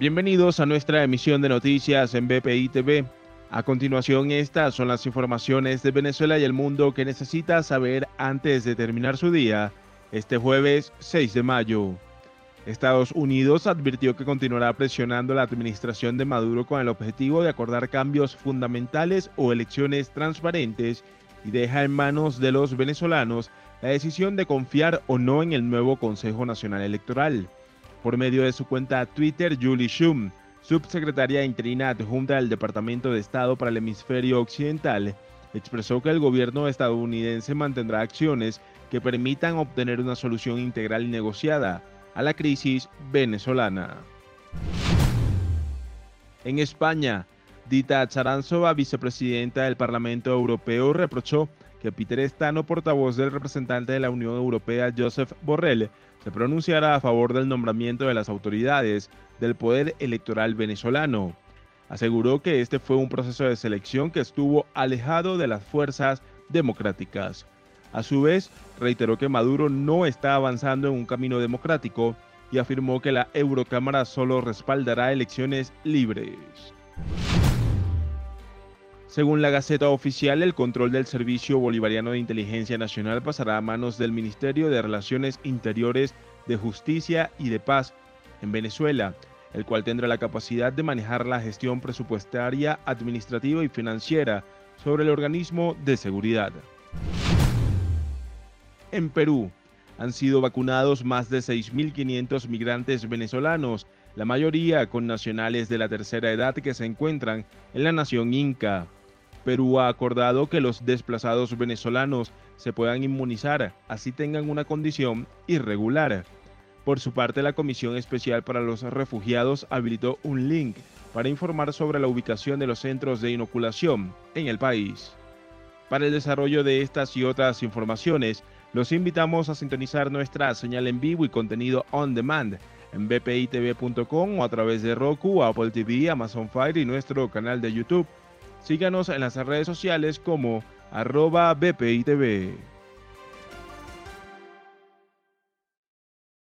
Bienvenidos a nuestra emisión de noticias en BPI TV. A continuación, estas son las informaciones de Venezuela y el mundo que necesita saber antes de terminar su día, este jueves 6 de mayo. Estados Unidos advirtió que continuará presionando a la administración de Maduro con el objetivo de acordar cambios fundamentales o elecciones transparentes y deja en manos de los venezolanos la decisión de confiar o no en el nuevo Consejo Nacional Electoral. Por medio de su cuenta Twitter, Julie Shum, subsecretaria interina adjunta del Departamento de Estado para el Hemisferio Occidental, expresó que el gobierno estadounidense mantendrá acciones que permitan obtener una solución integral y negociada a la crisis venezolana. En España, Dita Charanzova, vicepresidenta del Parlamento Europeo, reprochó que Peter Estano, portavoz del representante de la Unión Europea, Joseph Borrell, se pronunciara a favor del nombramiento de las autoridades del poder electoral venezolano. Aseguró que este fue un proceso de selección que estuvo alejado de las fuerzas democráticas. A su vez, reiteró que Maduro no está avanzando en un camino democrático y afirmó que la Eurocámara solo respaldará elecciones libres. Según la Gaceta Oficial, el control del Servicio Bolivariano de Inteligencia Nacional pasará a manos del Ministerio de Relaciones Interiores de Justicia y de Paz en Venezuela, el cual tendrá la capacidad de manejar la gestión presupuestaria, administrativa y financiera sobre el organismo de seguridad. En Perú han sido vacunados más de 6.500 migrantes venezolanos, la mayoría con nacionales de la tercera edad que se encuentran en la nación inca. Perú ha acordado que los desplazados venezolanos se puedan inmunizar, así tengan una condición irregular. Por su parte, la Comisión Especial para los Refugiados habilitó un link para informar sobre la ubicación de los centros de inoculación en el país. Para el desarrollo de estas y otras informaciones, los invitamos a sintonizar nuestra señal en vivo y contenido on demand en bpitv.com o a través de Roku, Apple TV, Amazon Fire y nuestro canal de YouTube. Síganos en las redes sociales como arroba bpitv.